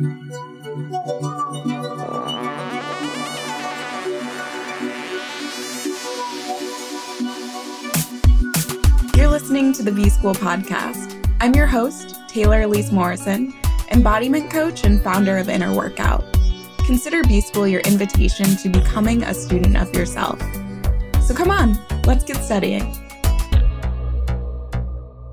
You're listening to the B School podcast. I'm your host, Taylor Elyse Morrison, embodiment coach and founder of Inner Workout. Consider B School your invitation to becoming a student of yourself. So come on, let's get studying.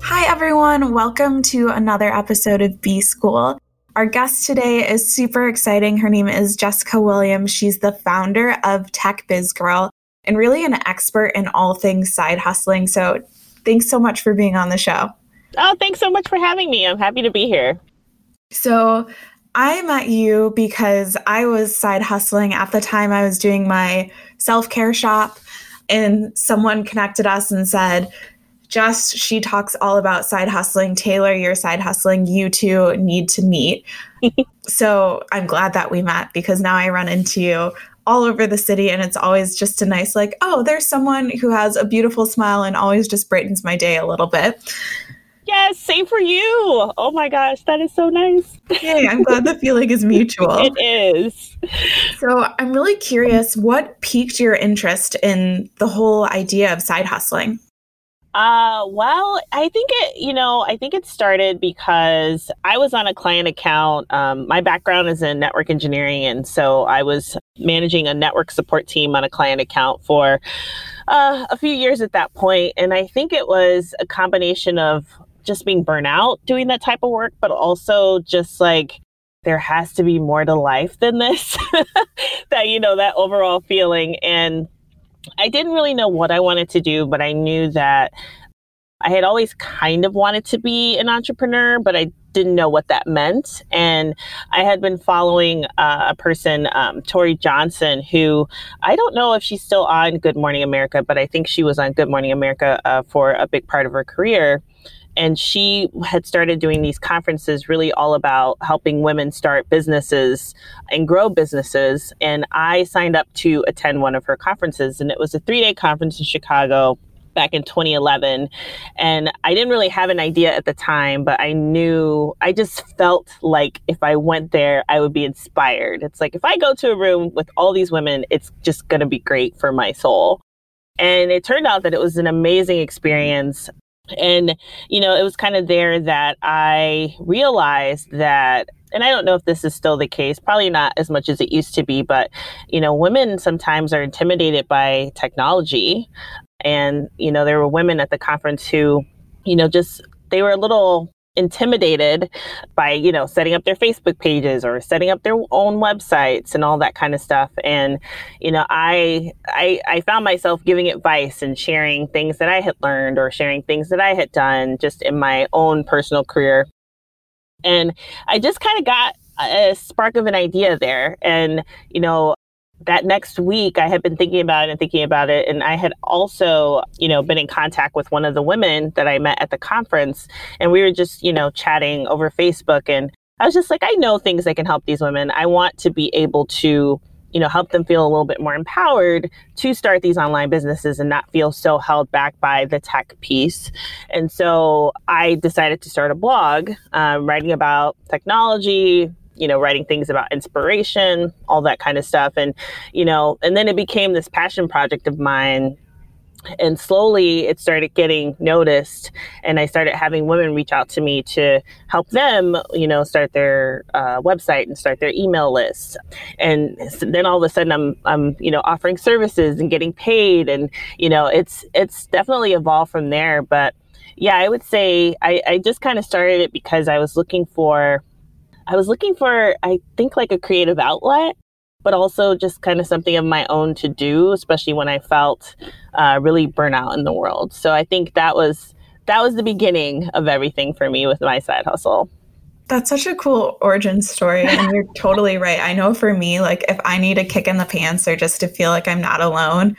Hi, everyone. Welcome to another episode of B School. Our guest today is super exciting. Her name is Jessica Williams. She's the founder of Tech Biz Gurl and really an expert in all things side hustling. So thanks so much for being on the show. Oh, thanks so much for having me. I'm happy to be here. So, I met you because I was side hustling at the time I was doing my self care shop, and someone connected us and said, Just she talks all about side hustling. Taylor, you're side hustling. You two need to meet. so I'm glad that we met because now I run into you all over the city and it's always just a nice like oh there's someone who has a beautiful smile and always just brightens my day a little bit yes same for you oh my gosh that is so nice Hey, i'm glad the feeling is mutual it is so i'm really curious what piqued your interest in the whole idea of side hustling uh, well, I think it, you know, I think it started because I was on a client account. Um, my background is in network engineering. And so I was managing a network support team on a client account for uh, a few years at that point. And I think it was a combination of just being burnt out doing that type of work, but also just like, there has to be more to life than this. that, you know, that overall feeling. And I didn't really know what I wanted to do, but I knew that I had always kind of wanted to be an entrepreneur, but I didn't know what that meant. And I had been following uh, a person, um, Tory Johnson, who I don't know if she's still on Good Morning America, but I think she was on Good Morning America uh, for a big part of her career. And she had started doing these conferences really all about helping women start businesses and grow businesses. And I signed up to attend one of her conferences, and it was a three day conference in Chicago back in 2011 and i didn't really have an idea at the time but i knew i just felt like if i went there i would be inspired. It's like if i go to a room with all these women it's just going to be great for my soul. And it turned out that it was an amazing experience and, you know, it was kind of there that I realized that and I don't know if this is still the case, probably not as much as it used to be, but you know, women sometimes are intimidated by technology. And, you know, there were women at the conference who, you know, just they were a little intimidated by you know setting up their facebook pages or setting up their own websites and all that kind of stuff. And you know i i, I found myself giving advice and sharing things that i had learned or sharing things that i had done just in my own personal career. And i just kind of got a spark of an idea there. And you know that next week I had been thinking about it and thinking about it. And I had also, you know, been in contact with one of the women that I met at the conference. And we were just, you know, chatting over Facebook. And I was just like, I know things that can help these women. I want to be able to, you know, help them feel a little bit more empowered to start these online businesses and not feel so held back by the tech piece. And so I decided to start a blog uh, writing about technology, you know, writing things about inspiration, all that kind of stuff. And, you know, and then it became this passion project of mine. And slowly it started getting noticed. And I started having women reach out to me to help them, you know, start their uh, website and start their email list. And then all of a sudden I'm, I'm, you know, offering services and getting paid. And, you know, it's, it's definitely evolved from there. But yeah, I would say I, I just kind of started it because I was looking for I was looking for, I think, like a creative outlet, but also just kind of something of my own to do, especially when I felt uh, really burnout in the world. So I think that was that was the beginning of everything for me with my side hustle. That's such a cool origin story. And you're totally right. I know for me, like if I need a kick in the pants or just to feel like I'm not alone,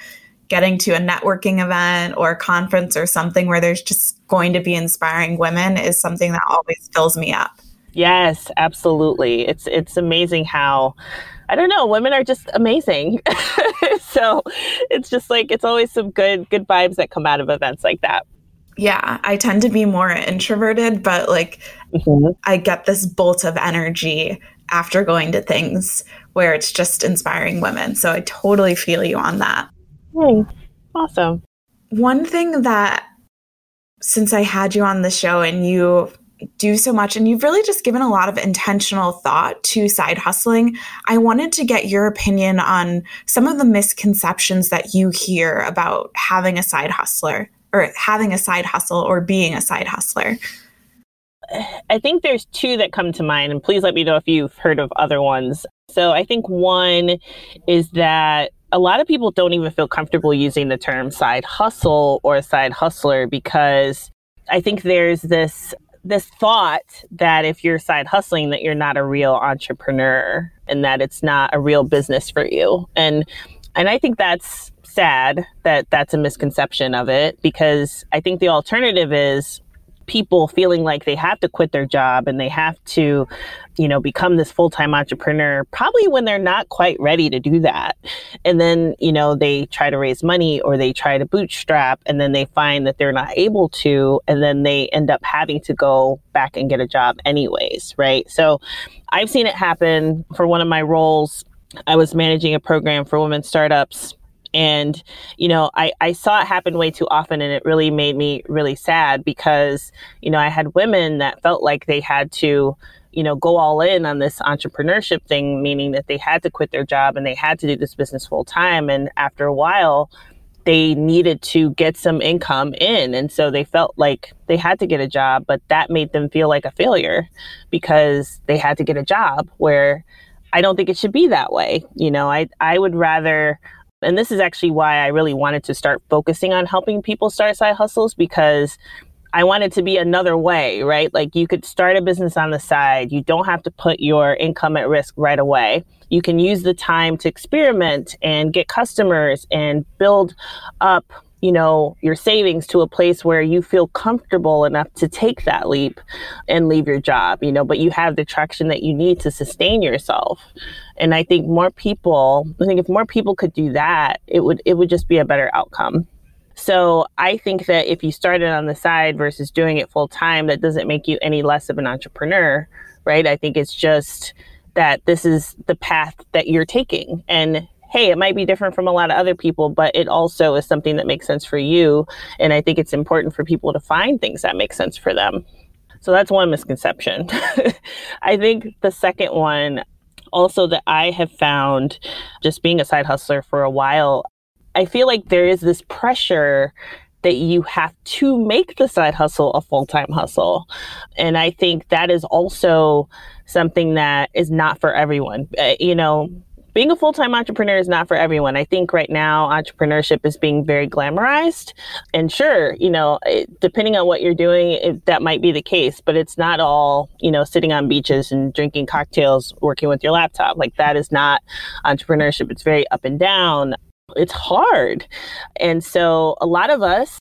getting to a networking event or a conference or something where there's just going to be inspiring women is something that always fills me up. Yes, absolutely. It's it's amazing how I don't know, women are just amazing. so it's just like it's always some good good vibes that come out of events like that. Yeah, I tend to be more introverted, but like mm-hmm. I get this bolt of energy after going to things where it's just inspiring women. So I totally feel you on that. Hey, awesome. One thing that since I had you on the show and you do so much and you've really just given a lot of intentional thought to side hustling. I wanted to get your opinion on some of the misconceptions that you hear about having a side hustler or having a side hustle or being a side hustler. I think there's two that come to mind, and please let me know if you've heard of other ones. So I think one is that a lot of people don't even feel comfortable using the term side hustle or side hustler because I think there's this this thought that if you're side hustling that you're not a real entrepreneur and that it's not a real business for you. And and i think that's sad that that's a misconception of it because i think the alternative is people feeling like they have to quit their job and they have to, you know, become this full time entrepreneur, probably when they're not quite ready to do that. And then, you know, they try to raise money or they try to bootstrap and then they find that they're not able to. And then they end up having to go back and get a job anyways, right? So I've seen it happen for one of my roles. I was managing a program for women startups and, you know, I, I saw it happen way too often and it really made me really sad because, you know, I had women that felt like they had to, you know, go all in on this entrepreneurship thing, meaning that they had to quit their job and they had to do this business full time. And after a while, they needed to get some income in. And so they felt like they had to get a job, but that made them feel like a failure because they had to get a job where I don't think it should be that way. You know, I, I would rather and this is actually why I really wanted to start focusing on helping people start side hustles because I wanted to be another way, right? Like you could start a business on the side. You don't have to put your income at risk right away. You can use the time to experiment and get customers and build up you know, your savings to a place where you feel comfortable enough to take that leap and leave your job, you know, but you have the traction that you need to sustain yourself. And I think more people, I think if more people could do that, it would it would just be a better outcome. So I think that if you started on the side versus doing it full time, that doesn't make you any less of an entrepreneur, right? I think it's just that this is the path that you're taking. And hey, it might be different from a lot of other people, but it also is something that makes sense for you. And I think it's important for people to find things that make sense for them. So that's one misconception. I think the second one, also, that I have found just being a side hustler for a while, I feel like there is this pressure that you have to make the side hustle a full time hustle. And I think that is also something that is not for everyone. Uh, you know, being a full time entrepreneur is not for everyone. I think right now entrepreneurship is being very glamorized. And sure, you know, depending on what you're doing, it, that might be the case, but it's not all, you know, sitting on beaches and drinking cocktails, working with your laptop. Like that is not entrepreneurship. It's very up and down. It's hard. And so a lot of us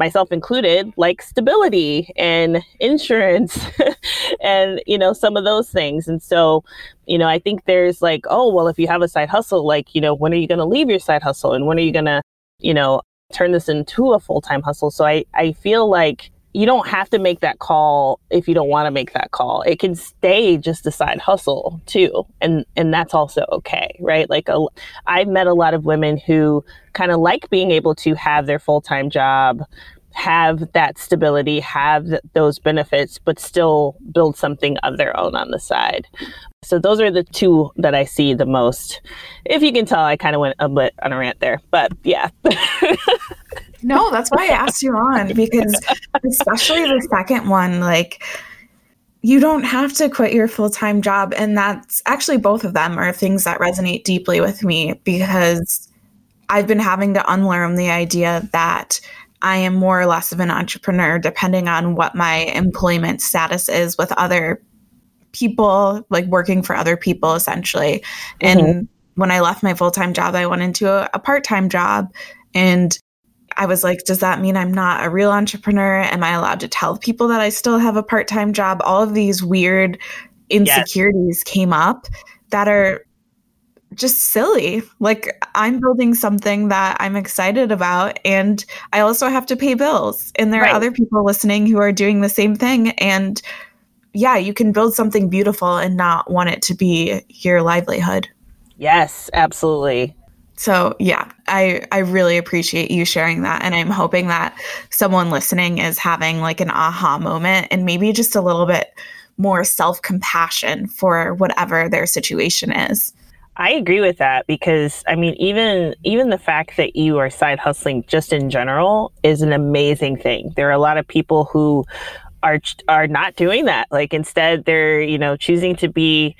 myself included, like stability and insurance and, you know, some of those things. And so, you know, I think there's like, oh, well, if you have a side hustle, like, you know, when are you going to leave your side hustle and when are you going to, you know, turn this into a full time hustle? So I, I feel like you don't have to make that call if you don't want to make that call. It can stay just a side hustle too, and and that's also okay, right? Like a, I've met a lot of women who kind of like being able to have their full time job, have that stability, have th- those benefits, but still build something of their own on the side. So those are the two that I see the most. If you can tell, I kind of went a bit on a rant there, but yeah. no, that's why I asked you on because especially the second one, like you don't have to quit your full time job. And that's actually both of them are things that resonate deeply with me because I've been having to unlearn the idea that I am more or less of an entrepreneur depending on what my employment status is with other people, like working for other people essentially. Mm-hmm. And when I left my full time job, I went into a, a part time job and I was like, does that mean I'm not a real entrepreneur? Am I allowed to tell people that I still have a part time job? All of these weird insecurities yes. came up that are just silly. Like, I'm building something that I'm excited about, and I also have to pay bills. And there right. are other people listening who are doing the same thing. And yeah, you can build something beautiful and not want it to be your livelihood. Yes, absolutely. So yeah, I I really appreciate you sharing that and I'm hoping that someone listening is having like an aha moment and maybe just a little bit more self-compassion for whatever their situation is. I agree with that because I mean even even the fact that you are side hustling just in general is an amazing thing. There are a lot of people who are are not doing that. Like instead they're, you know, choosing to be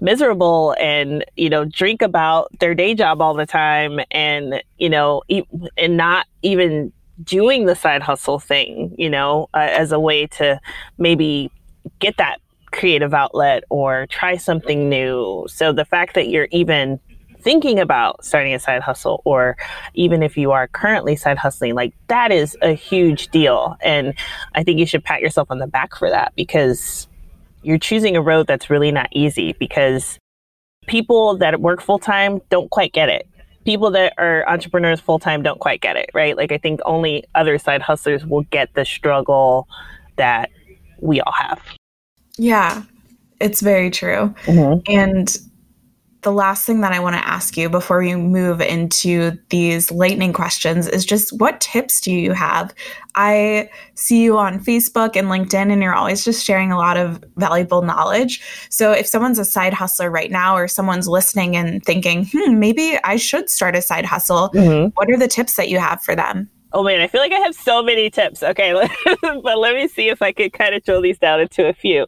miserable and you know drink about their day job all the time and you know e- and not even doing the side hustle thing you know uh, as a way to maybe get that creative outlet or try something new so the fact that you're even thinking about starting a side hustle or even if you are currently side hustling like that is a huge deal and i think you should pat yourself on the back for that because you're choosing a road that's really not easy because people that work full time don't quite get it. People that are entrepreneurs full time don't quite get it, right? Like, I think only other side hustlers will get the struggle that we all have. Yeah, it's very true. Mm-hmm. And the last thing that I want to ask you before we move into these lightning questions is just what tips do you have? I see you on Facebook and LinkedIn, and you're always just sharing a lot of valuable knowledge. So, if someone's a side hustler right now, or someone's listening and thinking, hmm, maybe I should start a side hustle, mm-hmm. what are the tips that you have for them? Oh man, I feel like I have so many tips. Okay, but let me see if I could kind of drill these down into a few.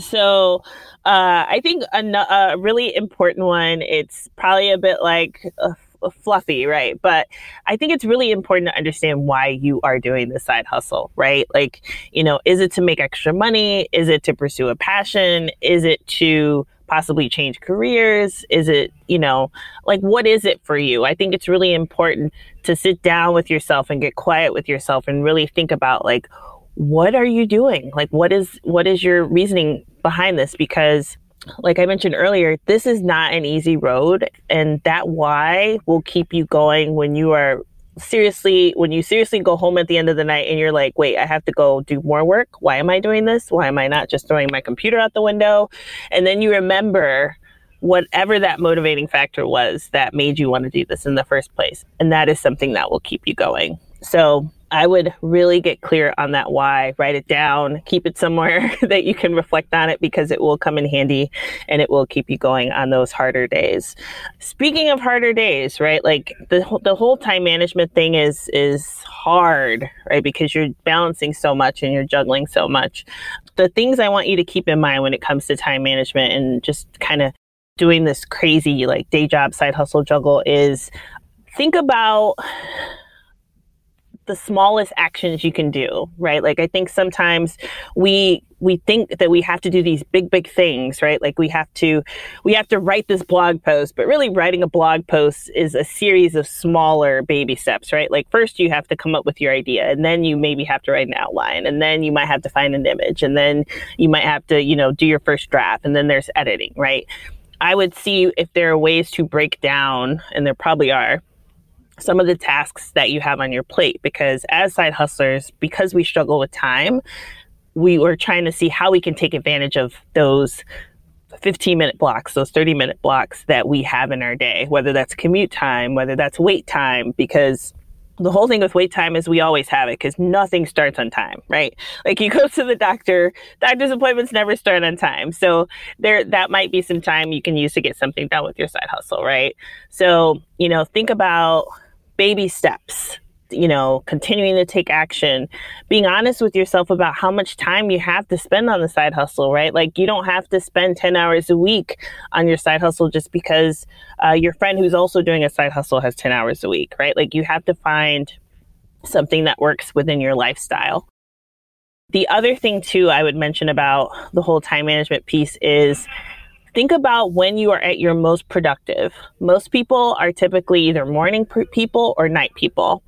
So, uh, I think a, a, really important one, it's probably a bit like a fluffy, right? But I think it's really important to understand why you are doing the side hustle, right? Like, you know, is it to make extra money? Is it to pursue a passion? Is it to possibly change careers? Is it, you know, like what is it for you? I think it's really important to sit down with yourself and get quiet with yourself and really think about like what are you doing? Like what is what is your reasoning behind this because like I mentioned earlier, this is not an easy road and that why will keep you going when you are seriously when you seriously go home at the end of the night and you're like, "Wait, I have to go do more work. Why am I doing this? Why am I not just throwing my computer out the window?" And then you remember whatever that motivating factor was that made you want to do this in the first place. And that is something that will keep you going. So, I would really get clear on that why, write it down, keep it somewhere that you can reflect on it because it will come in handy and it will keep you going on those harder days. Speaking of harder days, right? Like the the whole time management thing is is hard, right? Because you're balancing so much and you're juggling so much. The things I want you to keep in mind when it comes to time management and just kind of doing this crazy like day job side hustle juggle is think about the smallest actions you can do, right? Like I think sometimes we we think that we have to do these big big things, right? Like we have to we have to write this blog post, but really writing a blog post is a series of smaller baby steps, right? Like first you have to come up with your idea and then you maybe have to write an outline and then you might have to find an image and then you might have to, you know, do your first draft and then there's editing, right? I would see if there are ways to break down and there probably are some of the tasks that you have on your plate because as side hustlers because we struggle with time we were trying to see how we can take advantage of those 15 minute blocks those 30 minute blocks that we have in our day whether that's commute time whether that's wait time because the whole thing with wait time is we always have it because nothing starts on time, right? Like you go to the doctor, doctor's appointments never start on time. So there that might be some time you can use to get something done with your side hustle, right? So, you know, think about baby steps you know, continuing to take action, being honest with yourself about how much time you have to spend on the side hustle, right? Like you don't have to spend 10 hours a week on your side hustle just because uh, your friend who's also doing a side hustle has 10 hours a week, right? Like you have to find something that works within your lifestyle. The other thing, too, I would mention about the whole time management piece is think about when you are at your most productive. Most people are typically either morning people or night people.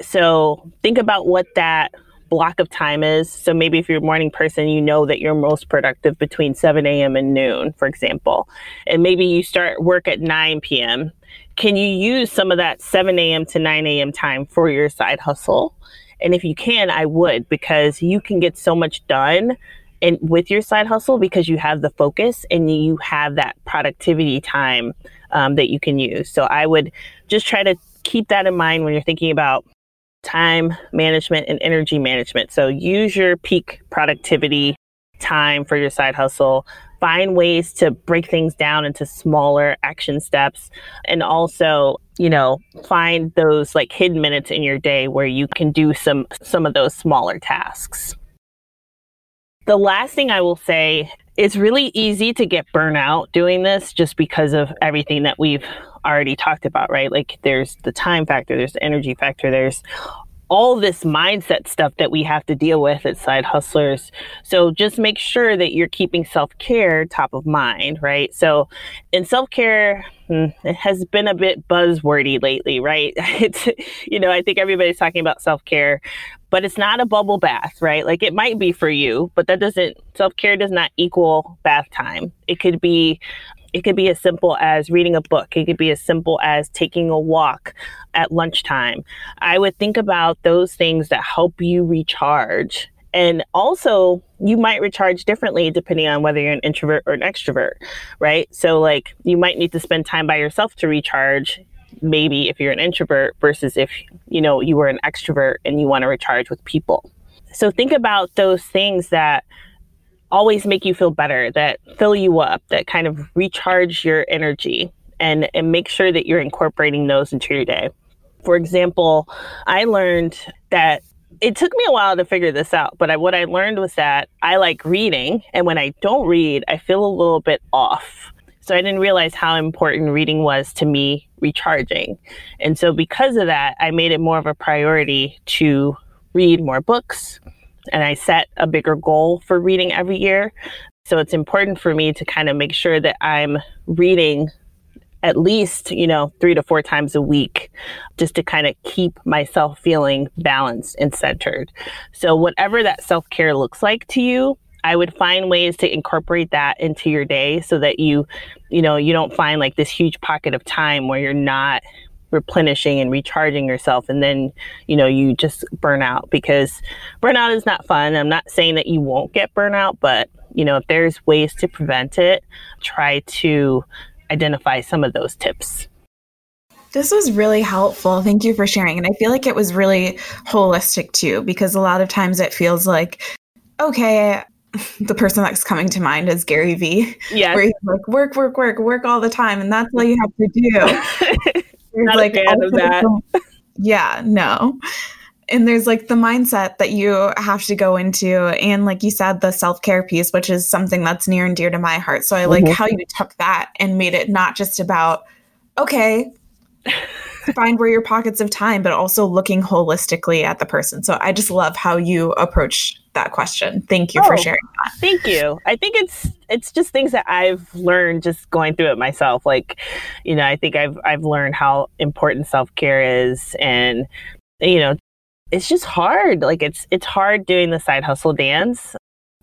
So think about what that block of time is. So maybe if you're a morning person, you know that you're most productive between 7 a.m. and noon, for example. And maybe you start work at 9 p.m. Can you use some of that 7 a.m. to 9 a.m. time for your side hustle? And if you can, I would because you can get so much done and with your side hustle because you have the focus and you have that productivity time um, that you can use. So I would just try to keep that in mind when you're thinking about time management and energy management. So use your peak productivity time for your side hustle. Find ways to break things down into smaller action steps and also, you know, find those like hidden minutes in your day where you can do some some of those smaller tasks. The last thing I will say, it's really easy to get burnout doing this just because of everything that we've already talked about, right? Like there's the time factor, there's the energy factor, there's all this mindset stuff that we have to deal with at side hustlers. So just make sure that you're keeping self care top of mind, right? So in self care, hmm, it has been a bit buzzwordy lately, right? It's, you know, I think everybody's talking about self care, but it's not a bubble bath, right? Like it might be for you, but that doesn't, self care does not equal bath time. It could be it could be as simple as reading a book. It could be as simple as taking a walk at lunchtime. I would think about those things that help you recharge. And also, you might recharge differently depending on whether you're an introvert or an extrovert, right? So, like, you might need to spend time by yourself to recharge maybe if you're an introvert versus if you know you were an extrovert and you want to recharge with people so think about those things that always make you feel better, that fill you up, that kind of recharge your energy and, and make sure that you're incorporating those into your day. For example, I learned that it took me a while to figure this out, but I, what I learned was that I like reading, and when I don't read, I feel a little bit off. So I didn't realize how important reading was to me recharging. And so because of that, I made it more of a priority to read more books, and I set a bigger goal for reading every year. So it's important for me to kind of make sure that I'm reading at least, you know, three to four times a week just to kind of keep myself feeling balanced and centered. So, whatever that self care looks like to you, I would find ways to incorporate that into your day so that you, you know, you don't find like this huge pocket of time where you're not replenishing and recharging yourself and then you know you just burn out because burnout is not fun i'm not saying that you won't get burnout but you know if there's ways to prevent it try to identify some of those tips this was really helpful. Thank you for sharing. And I feel like it was really holistic too, because a lot of times it feels like, okay, the person that's coming to mind is Gary Vee. Yeah. Where he's like, work, work, work, work all the time. And that's all you have to do. Not like, a fan of that. yeah, no. And there's like the mindset that you have to go into, and like you said, the self care piece, which is something that's near and dear to my heart. So I like mm-hmm. how you took that and made it not just about, okay, find where your pockets of time, but also looking holistically at the person. So I just love how you approach that question. Thank you oh, for sharing that. Thank you. I think it's it's just things that I've learned just going through it myself. Like, you know, I think I've I've learned how important self-care is and you know, it's just hard. Like it's it's hard doing the side hustle dance,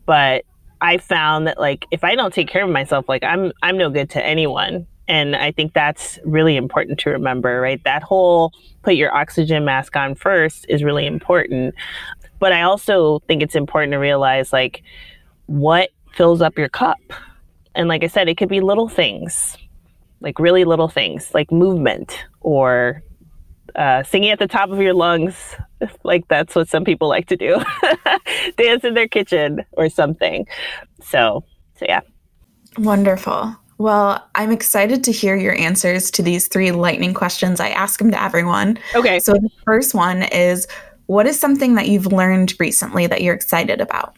but I found that like if I don't take care of myself, like I'm I'm no good to anyone. And I think that's really important to remember, right? That whole put your oxygen mask on first is really important. But I also think it's important to realize like what fills up your cup. And like I said, it could be little things, like really little things, like movement or uh, singing at the top of your lungs. Like that's what some people like to do, dance in their kitchen or something. So, so yeah. Wonderful. Well, I'm excited to hear your answers to these three lightning questions. I ask them to everyone. Okay. So the first one is what is something that you've learned recently that you're excited about?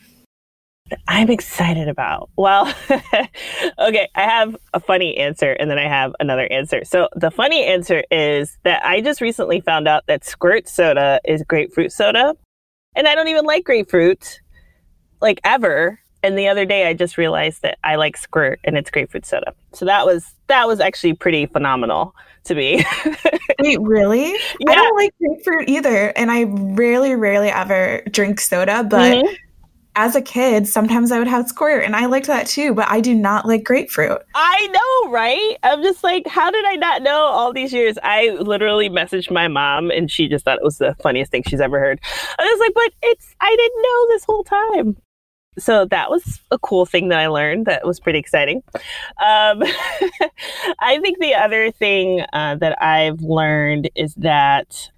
I'm excited about. Well, okay, I have a funny answer and then I have another answer. So, the funny answer is that I just recently found out that squirt soda is grapefruit soda. And I don't even like grapefruit, like ever and the other day I just realized that I like squirt and it's grapefruit soda. So that was that was actually pretty phenomenal to me. Wait, really? Yeah. I don't like grapefruit either, and I rarely, rarely ever drink soda. But mm-hmm. as a kid, sometimes I would have squirt, and I liked that too. But I do not like grapefruit. I know, right? I'm just like, how did I not know all these years? I literally messaged my mom, and she just thought it was the funniest thing she's ever heard. I was like, but it's I didn't know this whole time. So that was a cool thing that I learned that was pretty exciting. Um, I think the other thing uh, that I've learned is that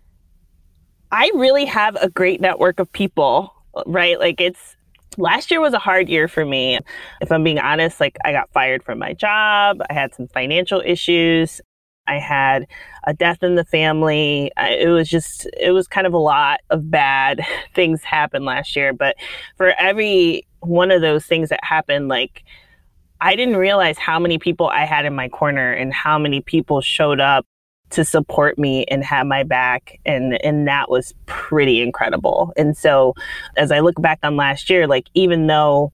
I really have a great network of people, right? Like it's last year was a hard year for me. If I'm being honest, like I got fired from my job, I had some financial issues. I had a death in the family. It was just, it was kind of a lot of bad things happened last year. But for every one of those things that happened, like, I didn't realize how many people I had in my corner and how many people showed up to support me and have my back and and that was pretty incredible. And so as I look back on last year like even though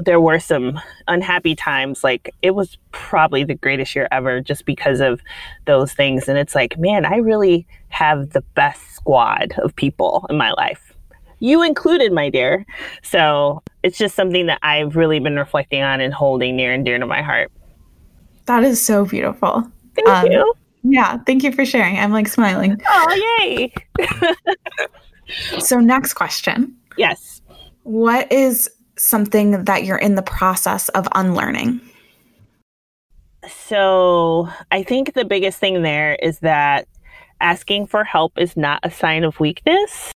there were some unhappy times like it was probably the greatest year ever just because of those things. And it's like man i really have the best squad of people in my life you included my dear. So it's just something that i've really been reflecting on and holding near and dear to my heart. That is so beautiful. Thank um, you. yeah thank you for sharing. I'm like smiling. Oh yay. So next question. Yes. What is something that you're in the process of unlearning? So, I think the biggest thing there is that asking for help is not a sign of weakness.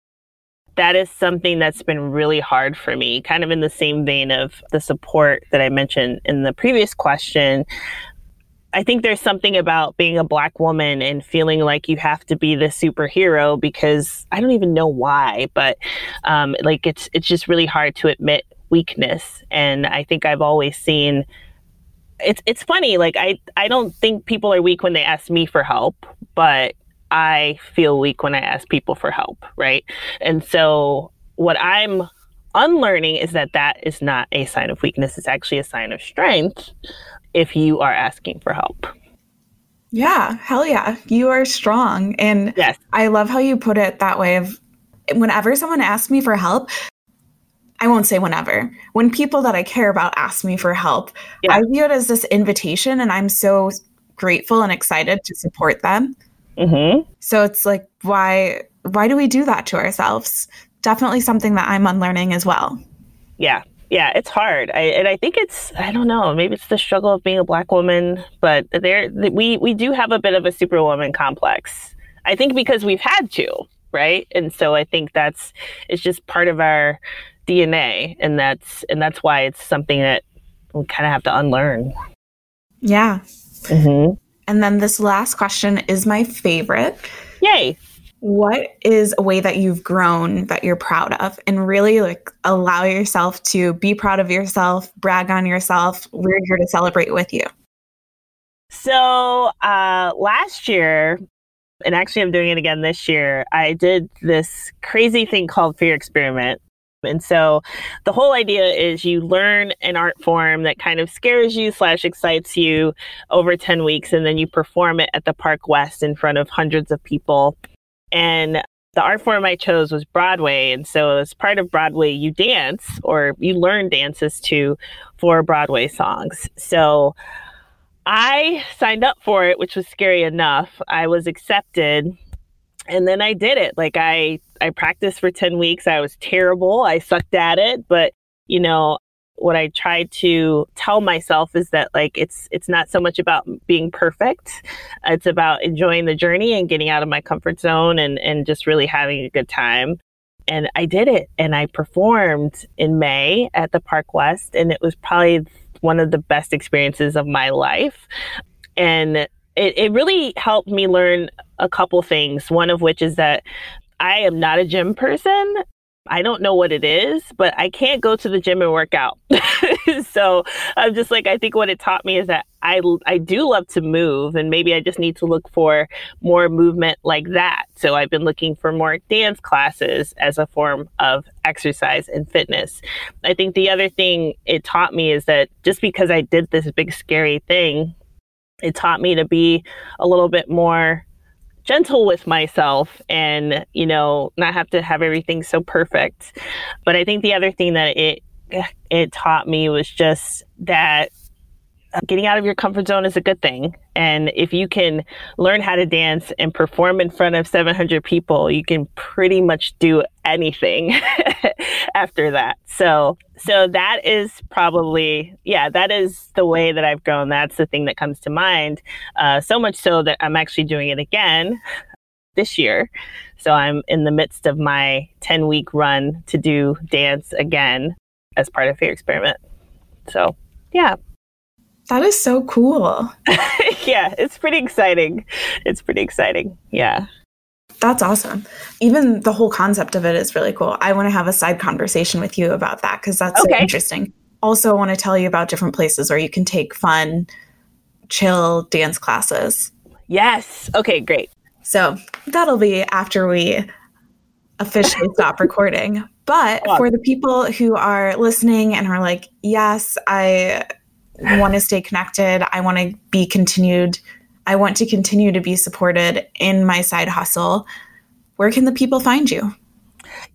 That is something that's been really hard for me, kind of in the same vein of the support that I mentioned in the previous question. I think there's something about being a black woman and feeling like you have to be the superhero because I don't even know why, but um, like it's it's just really hard to admit weakness. And I think I've always seen it's it's funny, like I I don't think people are weak when they ask me for help, but I feel weak when I ask people for help, right? And so what I'm unlearning is that that is not a sign of weakness, it's actually a sign of strength if you are asking for help. Yeah, hell yeah. You are strong. And yes. I love how you put it that way of whenever someone asks me for help, I won't say whenever. When people that I care about ask me for help, yeah. I view it as this invitation, and I'm so grateful and excited to support them. Mm-hmm. So it's like, why why do we do that to ourselves? Definitely something that I'm unlearning as well. Yeah, yeah, it's hard, I, and I think it's I don't know, maybe it's the struggle of being a black woman, but there we we do have a bit of a superwoman complex. I think because we've had to, right? And so I think that's it's just part of our DNA, and that's and that's why it's something that we kind of have to unlearn. Yeah. Mm-hmm. And then this last question is my favorite. Yay! What is a way that you've grown that you're proud of, and really like allow yourself to be proud of yourself, brag on yourself. We're here to celebrate with you. So uh, last year, and actually I'm doing it again this year, I did this crazy thing called Fear Experiment. And so the whole idea is you learn an art form that kind of scares you slash excites you over 10 weeks, and then you perform it at the Park West in front of hundreds of people. And the art form I chose was Broadway. And so as part of Broadway, you dance or you learn dances to for Broadway songs. So I signed up for it, which was scary enough. I was accepted and then I did it. Like I I practiced for 10 weeks. I was terrible. I sucked at it, but you know, what I tried to tell myself is that like it's it's not so much about being perfect. It's about enjoying the journey and getting out of my comfort zone and and just really having a good time. And I did it and I performed in May at the Park West and it was probably one of the best experiences of my life. And it, it really helped me learn a couple things. One of which is that I am not a gym person. I don't know what it is, but I can't go to the gym and work out. so I'm just like, I think what it taught me is that I, I do love to move and maybe I just need to look for more movement like that. So I've been looking for more dance classes as a form of exercise and fitness. I think the other thing it taught me is that just because I did this big scary thing, it taught me to be a little bit more gentle with myself and you know not have to have everything so perfect but i think the other thing that it it taught me was just that uh, getting out of your comfort zone is a good thing. And if you can learn how to dance and perform in front of 700 people, you can pretty much do anything after that. So, so that is probably, yeah, that is the way that I've grown. That's the thing that comes to mind. Uh, so much so that I'm actually doing it again this year. So I'm in the midst of my 10 week run to do dance again as part of Fear Experiment. So, yeah. That is so cool. yeah, it's pretty exciting. It's pretty exciting. Yeah. That's awesome. Even the whole concept of it is really cool. I want to have a side conversation with you about that because that's okay. so interesting. Also, I want to tell you about different places where you can take fun, chill dance classes. Yes. Okay, great. So that'll be after we officially stop recording. But for the people who are listening and are like, yes, I want to stay connected. I want to be continued. I want to continue to be supported in my side hustle. Where can the people find you?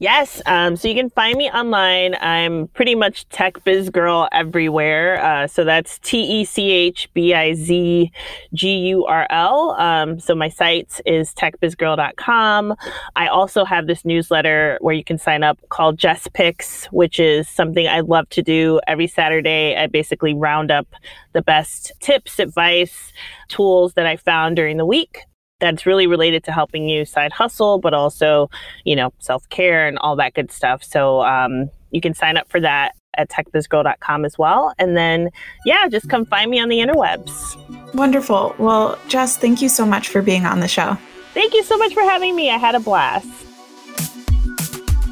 Yes. Um, so you can find me online. I'm pretty much tech biz gurl everywhere. Uh, so that's T E C H B I Z G U R L. Um, so my site is techbizgurl.com. I also have this newsletter where you can sign up called Jess Picks, which is something I love to do every Saturday. I basically round up the best tips, advice, tools that I found during the week that's really related to helping you side hustle, but also, you know, self care and all that good stuff. So um, you can sign up for that at techbizgurl.com as well. And then, yeah, just come find me on the interwebs. Wonderful. Well, Jess, thank you so much for being on the show. Thank you so much for having me. I had a blast.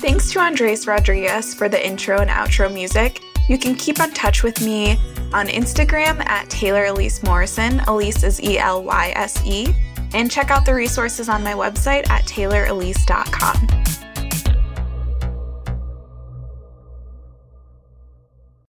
Thanks to Andres Rodriguez for the intro and outro music. You can keep in touch with me on Instagram at Taylor Elyse Morrison. Elyse is E L Y S E and check out the resources on my website at taylorelyse.com.